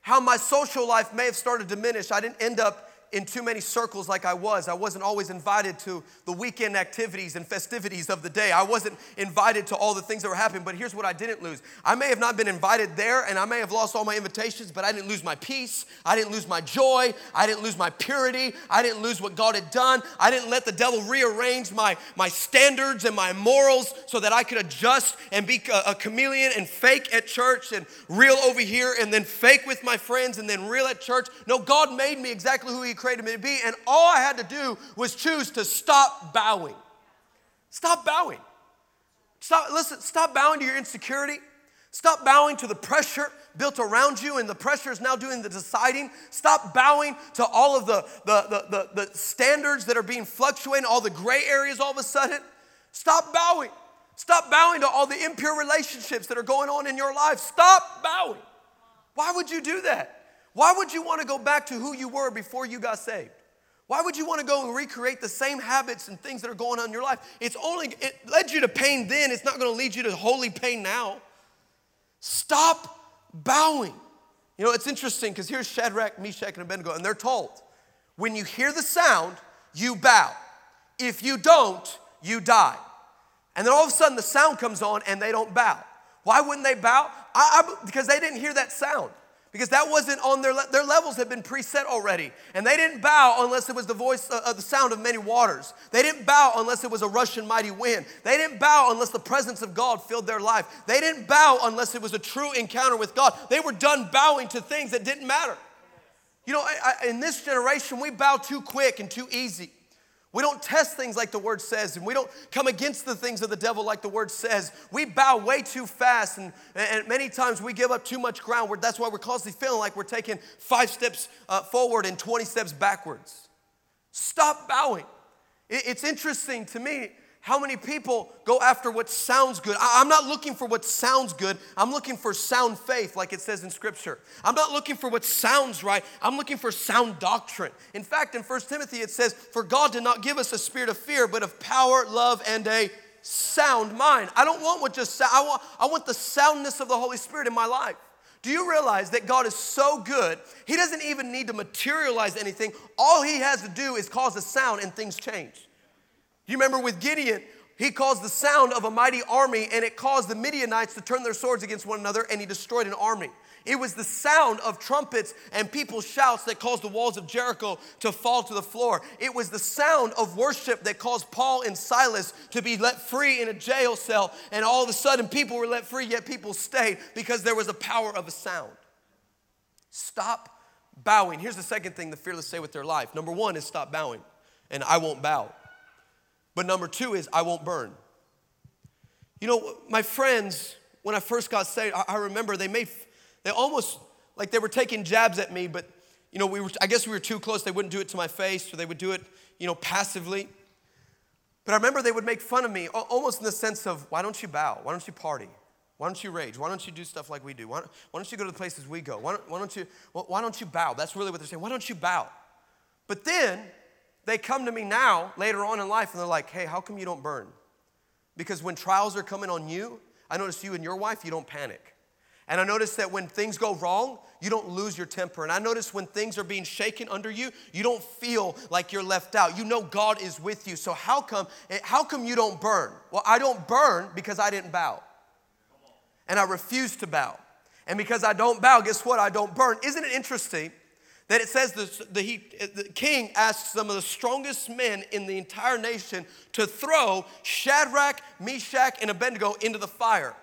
how my social life may have started to diminish. I didn't end up in too many circles like I was. I wasn't always invited to the weekend activities and festivities of the day. I wasn't invited to all the things that were happening. But here's what I didn't lose I may have not been invited there and I may have lost all my invitations, but I didn't lose my peace. I didn't lose my joy. I didn't lose my purity. I didn't lose what God had done. I didn't let the devil rearrange my, my standards and my morals so that I could adjust and be a, a chameleon and fake at church and real over here and then fake with my friends and then real at church. No, God made me exactly who He created me to be, and all I had to do was choose to stop bowing. Stop bowing. Stop, listen, stop bowing to your insecurity. Stop bowing to the pressure built around you, and the pressure is now doing the deciding. Stop bowing to all of the, the, the, the, the standards that are being fluctuating, all the gray areas all of a sudden. Stop bowing. Stop bowing to all the impure relationships that are going on in your life. Stop bowing. Why would you do that? Why would you want to go back to who you were before you got saved? Why would you want to go and recreate the same habits and things that are going on in your life? It's only, it led you to pain then, it's not going to lead you to holy pain now. Stop bowing. You know, it's interesting because here's Shadrach, Meshach, and Abednego, and they're told when you hear the sound, you bow. If you don't, you die. And then all of a sudden the sound comes on and they don't bow. Why wouldn't they bow? I, I, because they didn't hear that sound because that wasn't on their their levels had been preset already. And they didn't bow unless it was the voice of uh, uh, the sound of many waters. They didn't bow unless it was a rushing mighty wind. They didn't bow unless the presence of god filled their life. They didn't bow unless it was a true encounter with god. They were done bowing to things that didn't matter. You know I, I, in this generation we bow too quick and too easy we don't test things like the word says, and we don't come against the things of the devil like the word says. We bow way too fast, and, and many times we give up too much ground. That's why we're constantly feeling like we're taking five steps uh, forward and 20 steps backwards. Stop bowing. It's interesting to me how many people go after what sounds good? I'm not looking for what sounds good. I'm looking for sound faith, like it says in Scripture. I'm not looking for what sounds right. I'm looking for sound doctrine. In fact, in 1 Timothy, it says, For God did not give us a spirit of fear, but of power, love, and a sound mind. I don't want what just I want, I want the soundness of the Holy Spirit in my life. Do you realize that God is so good, He doesn't even need to materialize anything. All He has to do is cause a sound and things change. You remember with Gideon, he caused the sound of a mighty army and it caused the Midianites to turn their swords against one another and he destroyed an army. It was the sound of trumpets and people's shouts that caused the walls of Jericho to fall to the floor. It was the sound of worship that caused Paul and Silas to be let free in a jail cell. And all of a sudden, people were let free, yet people stayed because there was a power of a sound. Stop bowing. Here's the second thing the fearless say with their life number one is stop bowing, and I won't bow. But number two is, I won't burn. You know, my friends, when I first got saved, I, remember they made, they almost, like they were taking jabs at me, but, you know, we were, I guess we were too close. They wouldn't do it to my face, or they would do it, you know, passively. But I remember they would make fun of me, almost in the sense of, why don't you bow? Why don't you party? Why don't you rage? Why don't you do stuff like we do? Why don't, why don't you go to the places we go? Why why don't you, why don't you bow? That's really what they're saying. Why don't you bow? But then they come to me now, later on in life, and they're like, hey, how come you don't burn? Because when trials are coming on you, I notice you and your wife, you don't panic. And I notice that when things go wrong, you don't lose your temper. And I notice when things are being shaken under you, you don't feel like you're left out. You know God is with you. So how come eh, how come you don't burn? Well, I don't burn because I didn't bow. And I refuse to bow. And because I don't bow, guess what? I don't burn. Isn't it interesting that it says the, the, he, the king asks some of the strongest men in the entire nation to throw Shadrach, Meshach, and Abednego into the fire?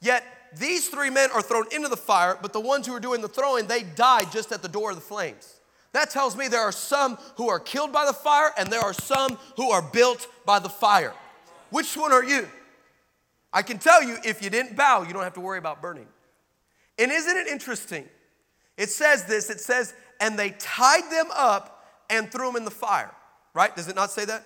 Yet these three men are thrown into the fire, but the ones who are doing the throwing, they die just at the door of the flames. That tells me there are some who are killed by the fire and there are some who are built by the fire. Which one are you? I can tell you if you didn't bow, you don't have to worry about burning. And isn't it interesting? It says this it says, and they tied them up and threw them in the fire, right? Does it not say that?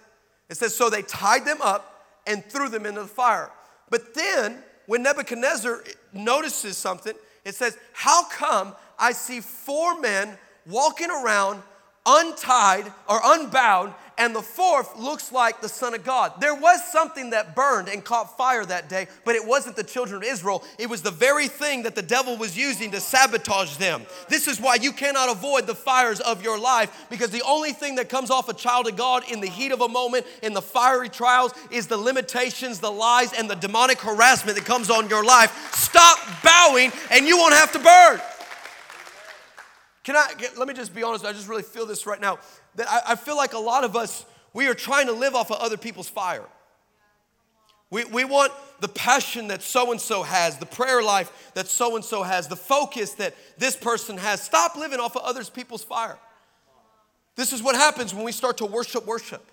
It says, so they tied them up and threw them into the fire. But then, when Nebuchadnezzar notices something, it says, How come I see four men walking around untied or unbound, and the fourth looks like the Son of God. There was something that burned and caught fire that day, but it wasn't the children of Israel. It was the very thing that the devil was using to sabotage them. This is why you cannot avoid the fires of your life, because the only thing that comes off a child of God in the heat of a moment, in the fiery trials, is the limitations, the lies, and the demonic harassment that comes on your life. Stop bowing, and you won't have to burn. Can I, let me just be honest, I just really feel this right now. That I, I feel like a lot of us, we are trying to live off of other people's fire. We, we want the passion that so and so has, the prayer life that so and so has, the focus that this person has. Stop living off of other people's fire. This is what happens when we start to worship worship.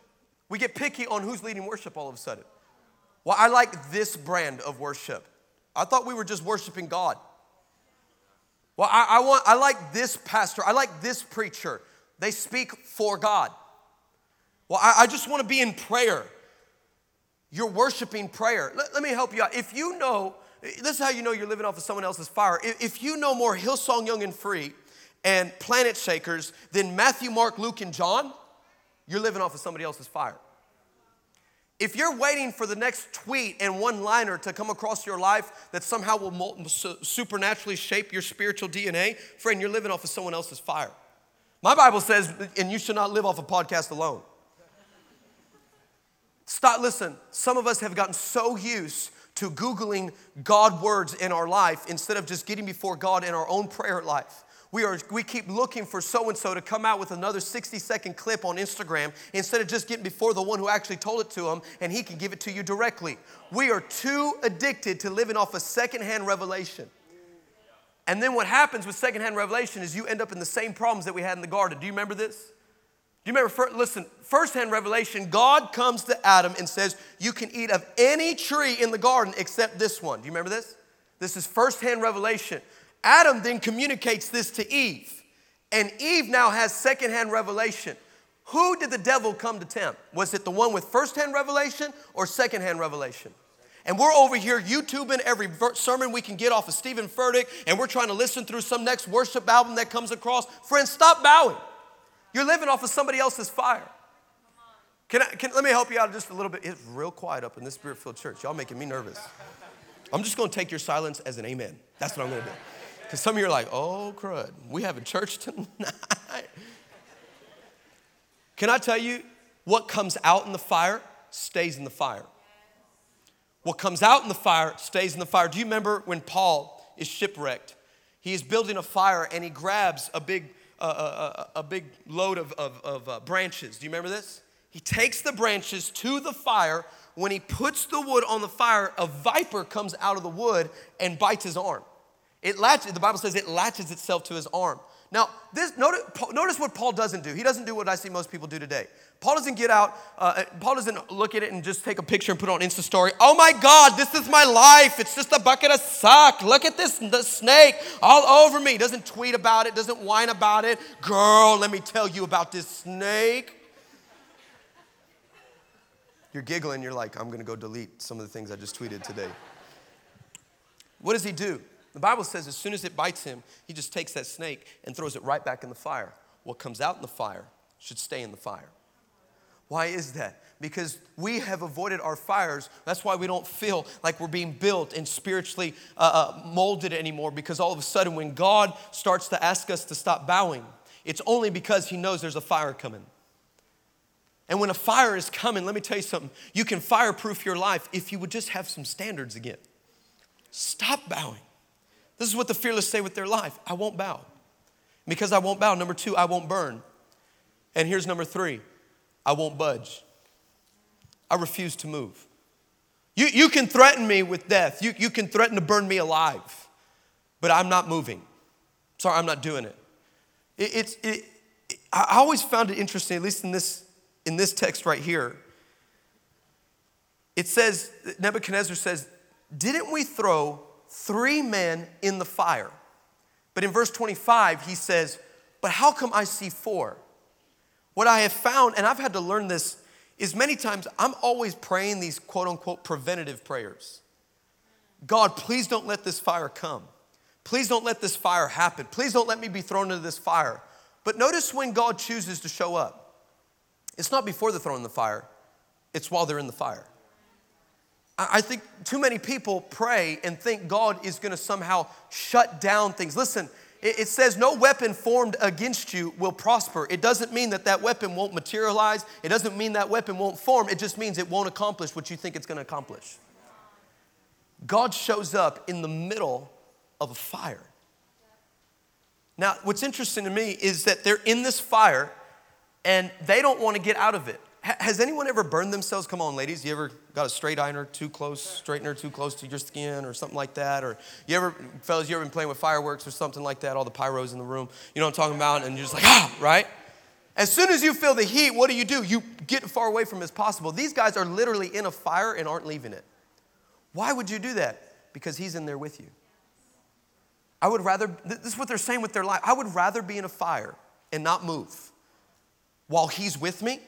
We get picky on who's leading worship all of a sudden. Well, I like this brand of worship. I thought we were just worshiping God. Well, I, I, want, I like this pastor, I like this preacher. They speak for God. Well, I, I just want to be in prayer. You're worshiping prayer. Let, let, me help you out. If you know, this is how you know you're living off of someone else's fire. If, if you know more Hillsong Young and Free and Planet Shakers than Matthew, Mark, Luke, and John, you're living off of somebody else's fire. If you're waiting for the next tweet and one liner to come across your life that somehow will supernaturally shape your spiritual DNA, friend, you're living off of someone else's fire. My Bible says, and you should not live off a podcast alone. Stop, listen, some of us have gotten so used to Googling God words in our life instead of just getting before God in our own prayer life we, are, we keep looking for so and so to come out with another 60 second clip on Instagram instead of just getting before the one who actually told it to him and he can give it to you directly. We are too addicted to living off a secondhand revelation. And then what happens with secondhand revelation is you end up in the same problems that we had in the garden. Do you remember this? Do you remember? Listen, firsthand revelation, God comes to Adam and says, You can eat of any tree in the garden except this one. Do you remember this? This is firsthand revelation. Adam then communicates this to Eve, and Eve now has secondhand revelation. Who did the devil come to tempt? Was it the one with firsthand revelation or secondhand revelation? And we're over here YouTubing every sermon we can get off of Steven Furtick, and we're trying to listen through some next worship album that comes across. Friends, stop bowing. You're living off of somebody else's fire. Can I, can, let me help you out just a little bit. It's real quiet up in this spirit filled church. Y'all making me nervous. I'm just gonna take your silence as an amen. That's what I'm gonna do. Because some of you are like, oh, crud, we have a church tonight. Can I tell you, what comes out in the fire stays in the fire? What comes out in the fire stays in the fire. Do you remember when Paul is shipwrecked? He is building a fire and he grabs a big, uh, uh, uh, a big load of, of, of uh, branches. Do you remember this? He takes the branches to the fire. When he puts the wood on the fire, a viper comes out of the wood and bites his arm. It latches, the Bible says it latches itself to his arm. Now, this, notice, notice what Paul doesn't do. He doesn't do what I see most people do today. Paul doesn't get out, uh, Paul doesn't look at it and just take a picture and put it on Insta story. Oh my God, this is my life. It's just a bucket of suck. Look at this the snake all over me. Doesn't tweet about it, doesn't whine about it. Girl, let me tell you about this snake. You're giggling, you're like, I'm gonna go delete some of the things I just tweeted today. What does he do? The Bible says as soon as it bites him, he just takes that snake and throws it right back in the fire. What comes out in the fire should stay in the fire. Why is that? Because we have avoided our fires. That's why we don't feel like we're being built and spiritually uh, uh, molded anymore. Because all of a sudden, when God starts to ask us to stop bowing, it's only because He knows there's a fire coming. And when a fire is coming, let me tell you something you can fireproof your life if you would just have some standards again. Stop bowing. This is what the fearless say with their life I won't bow. Because I won't bow. Number two, I won't burn. And here's number three I won't budge. I refuse to move. You, you can threaten me with death, you, you can threaten to burn me alive, but I'm not moving. Sorry, I'm not doing it. it it's, it, it, I always found it interesting, at least in this, in this text right here. It says, Nebuchadnezzar says, Didn't we throw three men in the fire? But in verse 25, he says, But how come I see four? What I have found, and I've had to learn this, is many times I'm always praying these quote unquote preventative prayers. God, please don't let this fire come. Please don't let this fire happen. Please don't let me be thrown into this fire. But notice when God chooses to show up, it's not before they're thrown in the fire, it's while they're in the fire. I think too many people pray and think God is gonna somehow shut down things. Listen, it says no weapon formed against you will prosper. It doesn't mean that that weapon won't materialize. It doesn't mean that weapon won't form. It just means it won't accomplish what you think it's going to accomplish. God shows up in the middle of a fire. Now, what's interesting to me is that they're in this fire and they don't want to get out of it. Has anyone ever burned themselves? Come on, ladies. You ever got a straight ironer too close, straightener too close to your skin or something like that? Or you ever, fellas, you ever been playing with fireworks or something like that? All the pyros in the room. You know what I'm talking about? And you're just like, ah, right? As soon as you feel the heat, what do you do? You get far away from as possible. These guys are literally in a fire and aren't leaving it. Why would you do that? Because he's in there with you. I would rather, this is what they're saying with their life. I would rather be in a fire and not move while he's with me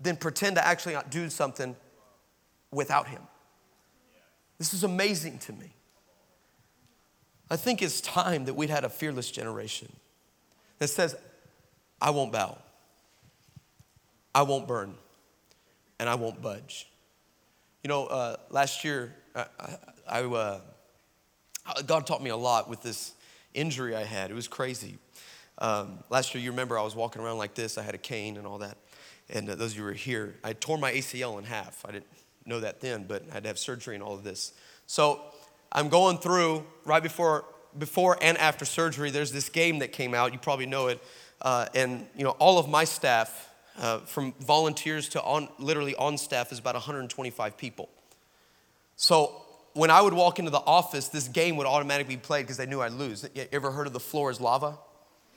than pretend to actually not do something without him. This is amazing to me. I think it's time that we'd had a fearless generation that says, I won't bow, I won't burn, and I won't budge. You know, uh, last year, I, I, uh, God taught me a lot with this injury I had. It was crazy. Um, last year, you remember I was walking around like this, I had a cane and all that. And uh, those of you who were here, I tore my ACL in half. I didn't know that then, but I had to have surgery and all of this. So I'm going through right before, before and after surgery. There's this game that came out. You probably know it. Uh, and you know, all of my staff, uh, from volunteers to on, literally on staff, is about 125 people. So when I would walk into the office, this game would automatically be played because they knew I'd lose. You ever heard of the floor is lava?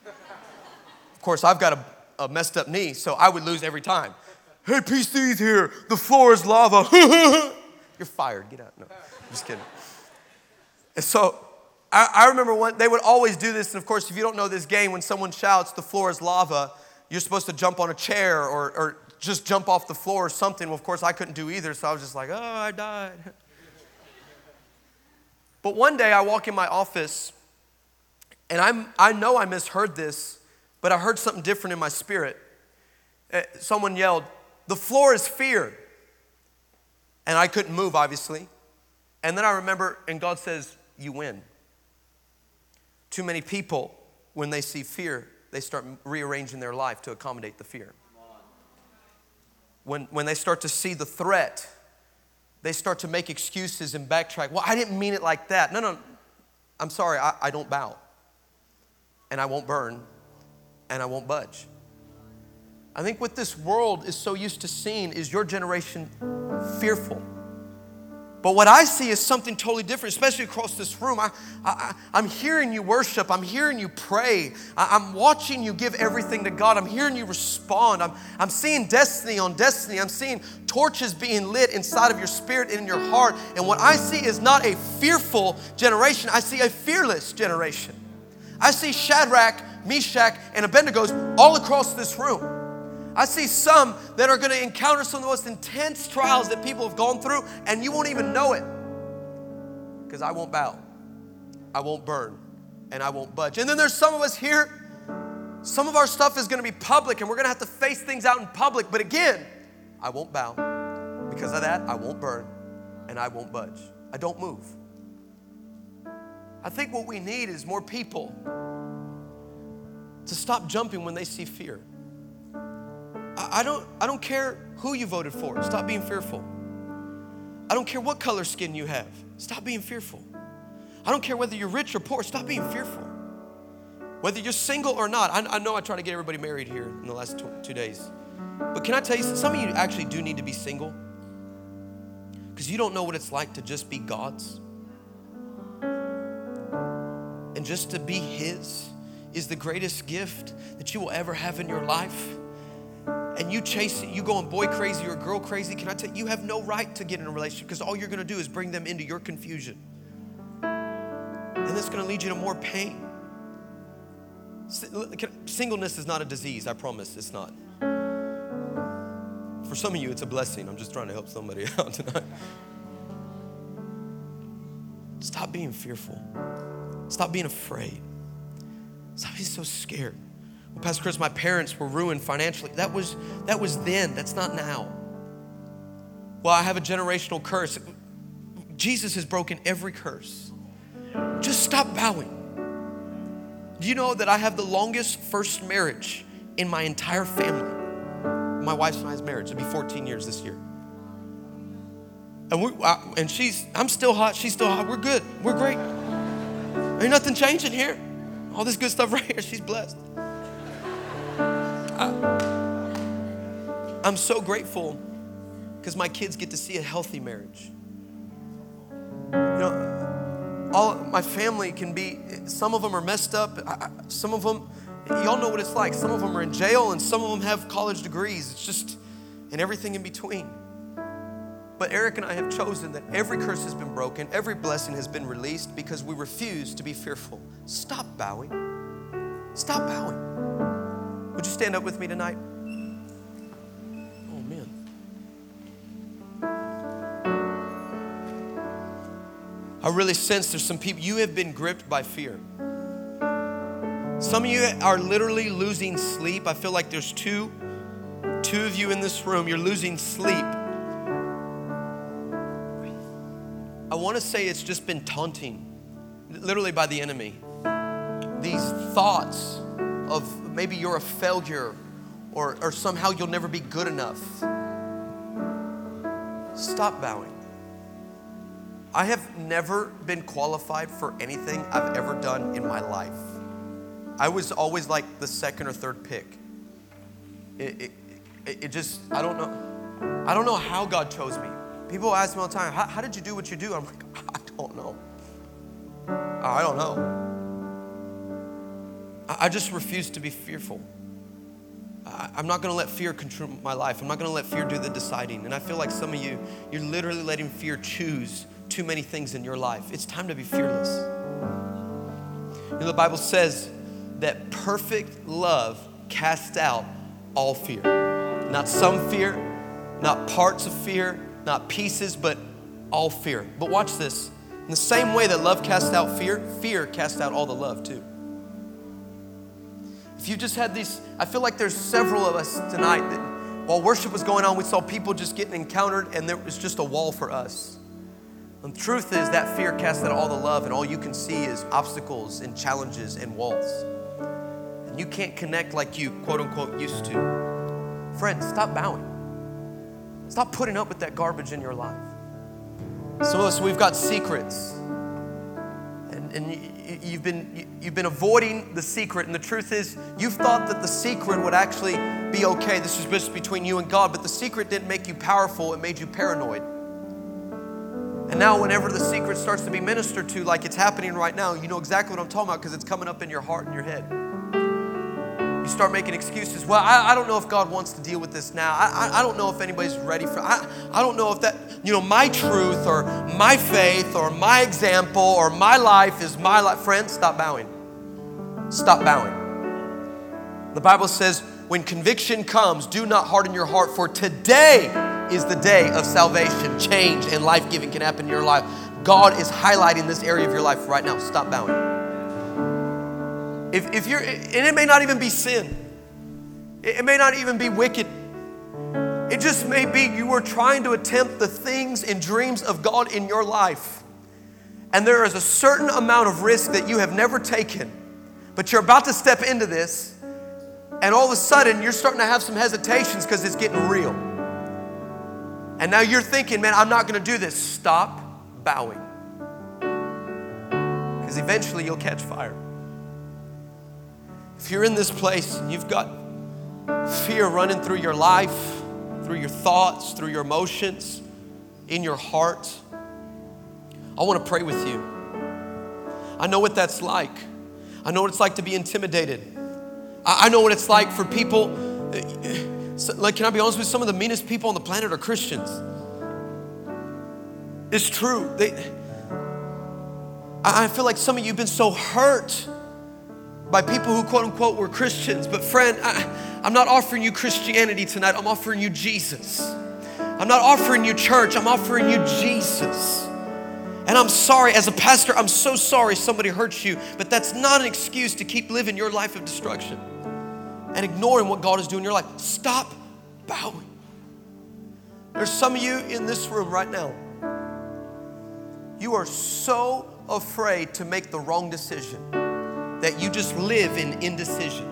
of course, I've got a a messed up knee, so I would lose every time. Hey, PC's here. The floor is lava. You're fired. Get out. No, I'm just kidding. And so I, I remember when they would always do this. And of course, if you don't know this game, when someone shouts, the floor is lava, you're supposed to jump on a chair or, or just jump off the floor or something. Well, of course, I couldn't do either. So I was just like, oh, I died. But one day I walk in my office and I'm, I know I misheard this but I heard something different in my spirit. Eh, someone yelled, The floor is fear. And I couldn't move, obviously. And then I remember, and God says, You win. Too many people, when they see fear, they start rearranging their life to accommodate the fear. When, when they start to see the threat, they start to make excuses and backtrack. Well, I didn't mean it like that. No, no, I'm sorry, I, I don't bow. And I won't burn and I won't budge. I think what this world is so used to seeing is your generation fearful. But what I see is something totally different, especially across this room. I, I, I'm hearing you worship. I'm hearing you pray. I, am watching you give everything to God. I'm hearing you respond. I'm, I'm seeing destiny on destiny. I'm seeing torches being lit inside of your spirit and in your heart. And what I see is not a fearful generation, I see a fearless generation. I see Shadrach, Meshach, and Abednego's all across this room. I see some that are going to encounter some of the most intense trials that people have gone through, and you won't even know it. Because I won't bow, I won't burn, and I won't budge. And then there's some of us here, some of our stuff is going to be public, and we're going to have to face things out in public. But again, I won't bow. Because of that, I won't burn, and I won't budge. I don't move. I think what we need is more people to stop jumping when they see fear. I, don't, I don't care who you voted for, stop being fearful. I don't care what color skin you have, stop being fearful. I don't care whether you're rich or poor, stop being fearful. Whether you're single or not, I, I know I try to get everybody married here in the last two, two days. But can I tell you, some of you actually do need to be single because you don't know what it's like to just be God's. And just to be His is the greatest gift that you will ever have in your life. And you chase it, you going boy crazy or girl crazy. Can I tell you, you have no right to get in a relationship because all you're gonna do is bring them into your confusion. And that's gonna lead you to more pain. Singleness is not a disease, I promise, it's not. For some of you, it's a blessing. I'm just trying to help somebody out tonight. Stop being fearful. Stop being afraid. Being so scared. Well, Pastor Chris, my parents were ruined financially. That was that was then. That's not now. Well, I have a generational curse. Jesus has broken every curse. Just stop bowing. Do you know that I have the longest first marriage in my entire family? My wife's and I's marriage. It'll be 14 years this year. And, we, I, and she's, I'm still hot, she's still hot. We're good. We're great. Ain't nothing changing here. All this good stuff right here, she's blessed. I, I'm so grateful because my kids get to see a healthy marriage. You know, all my family can be some of them are messed up some of them y'all know what it's like some of them are in jail and some of them have college degrees it's just and everything in between but eric and i have chosen that every curse has been broken every blessing has been released because we refuse to be fearful stop bowing stop bowing would you stand up with me tonight oh, Amen. I really sense there's some people, you have been gripped by fear. Some of you are literally losing sleep. I feel like there's two, two of you in this room, you're losing sleep. I want to say it's just been taunting, literally by the enemy. These thoughts of maybe you're a failure or, or somehow you'll never be good enough. Stop bowing. I have never been qualified for anything I've ever done in my life. I was always like the second or third pick. It, it, it just, I don't know. I don't know how God chose me. People ask me all the time, how, how did you do what you do? I'm like, I don't know. I don't know. I just refuse to be fearful. I'm not going to let fear control my life. I'm not going to let fear do the deciding. And I feel like some of you, you're literally letting fear choose too many things in your life. It's time to be fearless. You know, the Bible says that perfect love casts out all fear. Not some fear, not parts of fear, not pieces, but all fear. But watch this. In the same way that love casts out fear, fear casts out all the love too. If you just had these, I feel like there's several of us tonight that while worship was going on, we saw people just getting encountered and there was just a wall for us. And the truth is that fear casts out all the love, and all you can see is obstacles and challenges and walls. And you can't connect like you, quote unquote, used to. Friends, stop bowing. Stop putting up with that garbage in your life. Some of us, we've got secrets. And, and you've, been, you've been avoiding the secret. And the truth is, you've thought that the secret would actually be okay. This is just between you and God. But the secret didn't make you powerful, it made you paranoid. And now, whenever the secret starts to be ministered to, like it's happening right now, you know exactly what I'm talking about because it's coming up in your heart and your head. You start making excuses. Well, I, I don't know if God wants to deal with this now. I, I, I don't know if anybody's ready for I, I don't know if that, you know, my truth or my faith or my example or my life is my life. Friends, stop bowing. Stop bowing. The Bible says, when conviction comes, do not harden your heart, for today is the day of salvation, change, and life giving can happen in your life. God is highlighting this area of your life right now. Stop bowing. If, if you're, and it may not even be sin, it may not even be wicked. It just may be you are trying to attempt the things and dreams of God in your life. And there is a certain amount of risk that you have never taken, but you're about to step into this, and all of a sudden you're starting to have some hesitations because it's getting real. And now you're thinking, man, I'm not going to do this. Stop bowing. because eventually you'll catch fire. If you're in this place and you've got fear running through your life, through your thoughts, through your emotions, in your heart, I want to pray with you. I know what that's like. I know what it's like to be intimidated. I know what it's like for people. Eh, eh, like, can I be honest with you? Some of the meanest people on the planet are Christians. It's true. They, I feel like some of you have been so hurt by people who quote unquote were Christians. But friend, I, I'm not offering you Christianity tonight. I'm offering you Jesus. I'm not offering you church. I'm offering you Jesus. And I'm sorry, as a pastor, I'm so sorry somebody hurt you, but that's not an excuse to keep living your life of destruction and ignoring what God is doing in your life. Stop bowing. There's some of you in this room right now. You are so afraid to make the wrong decision that you just live in indecision.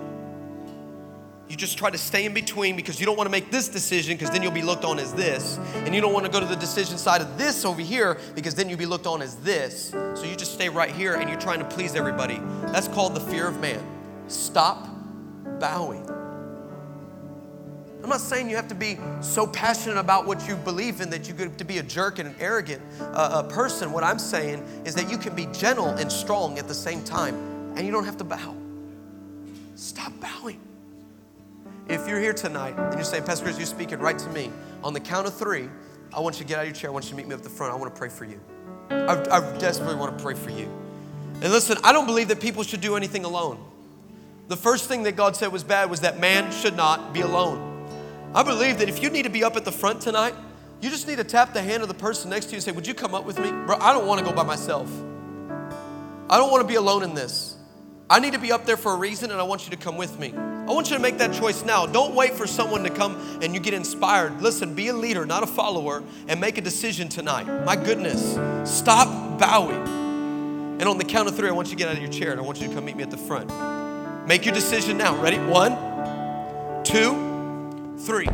You just try to stay in between because you don't want to make this decision because then you'll be looked on as this. And you don't want to go to the decision side of this over here because then you'll be looked on as this. So you just stay right here and you're trying to please everybody. That's called the fear of man. Stop bowing. I'm not saying you have to be so passionate about what you believe in that you get to be a jerk and an arrogant uh, person. What I'm saying is that you can be gentle and strong at the same time, and you don't have to bow. Stop bowing. If you're here tonight and you're saying, Pastor Chris, you're speaking right to me, on the count of three, I want you to get out of your chair. I want you to meet me up the front. I want to pray for you. I, I desperately want to pray for you. And listen, I don't believe that people should do anything alone. The first thing that God said was bad was that man should not be alone. I believe that if you need to be up at the front tonight, you just need to tap the hand of the person next to you and say, Would you come up with me? Bro, I don't want to go by myself. I don't want to be alone in this. I need to be up there for a reason and I want you to come with me. I want you to make that choice now. Don't wait for someone to come and you get inspired. Listen, be a leader, not a follower, and make a decision tonight. My goodness, stop bowing. And on the count of three, I want you to get out of your chair and I want you to come meet me at the front. Make your decision now. Ready? One, two, three.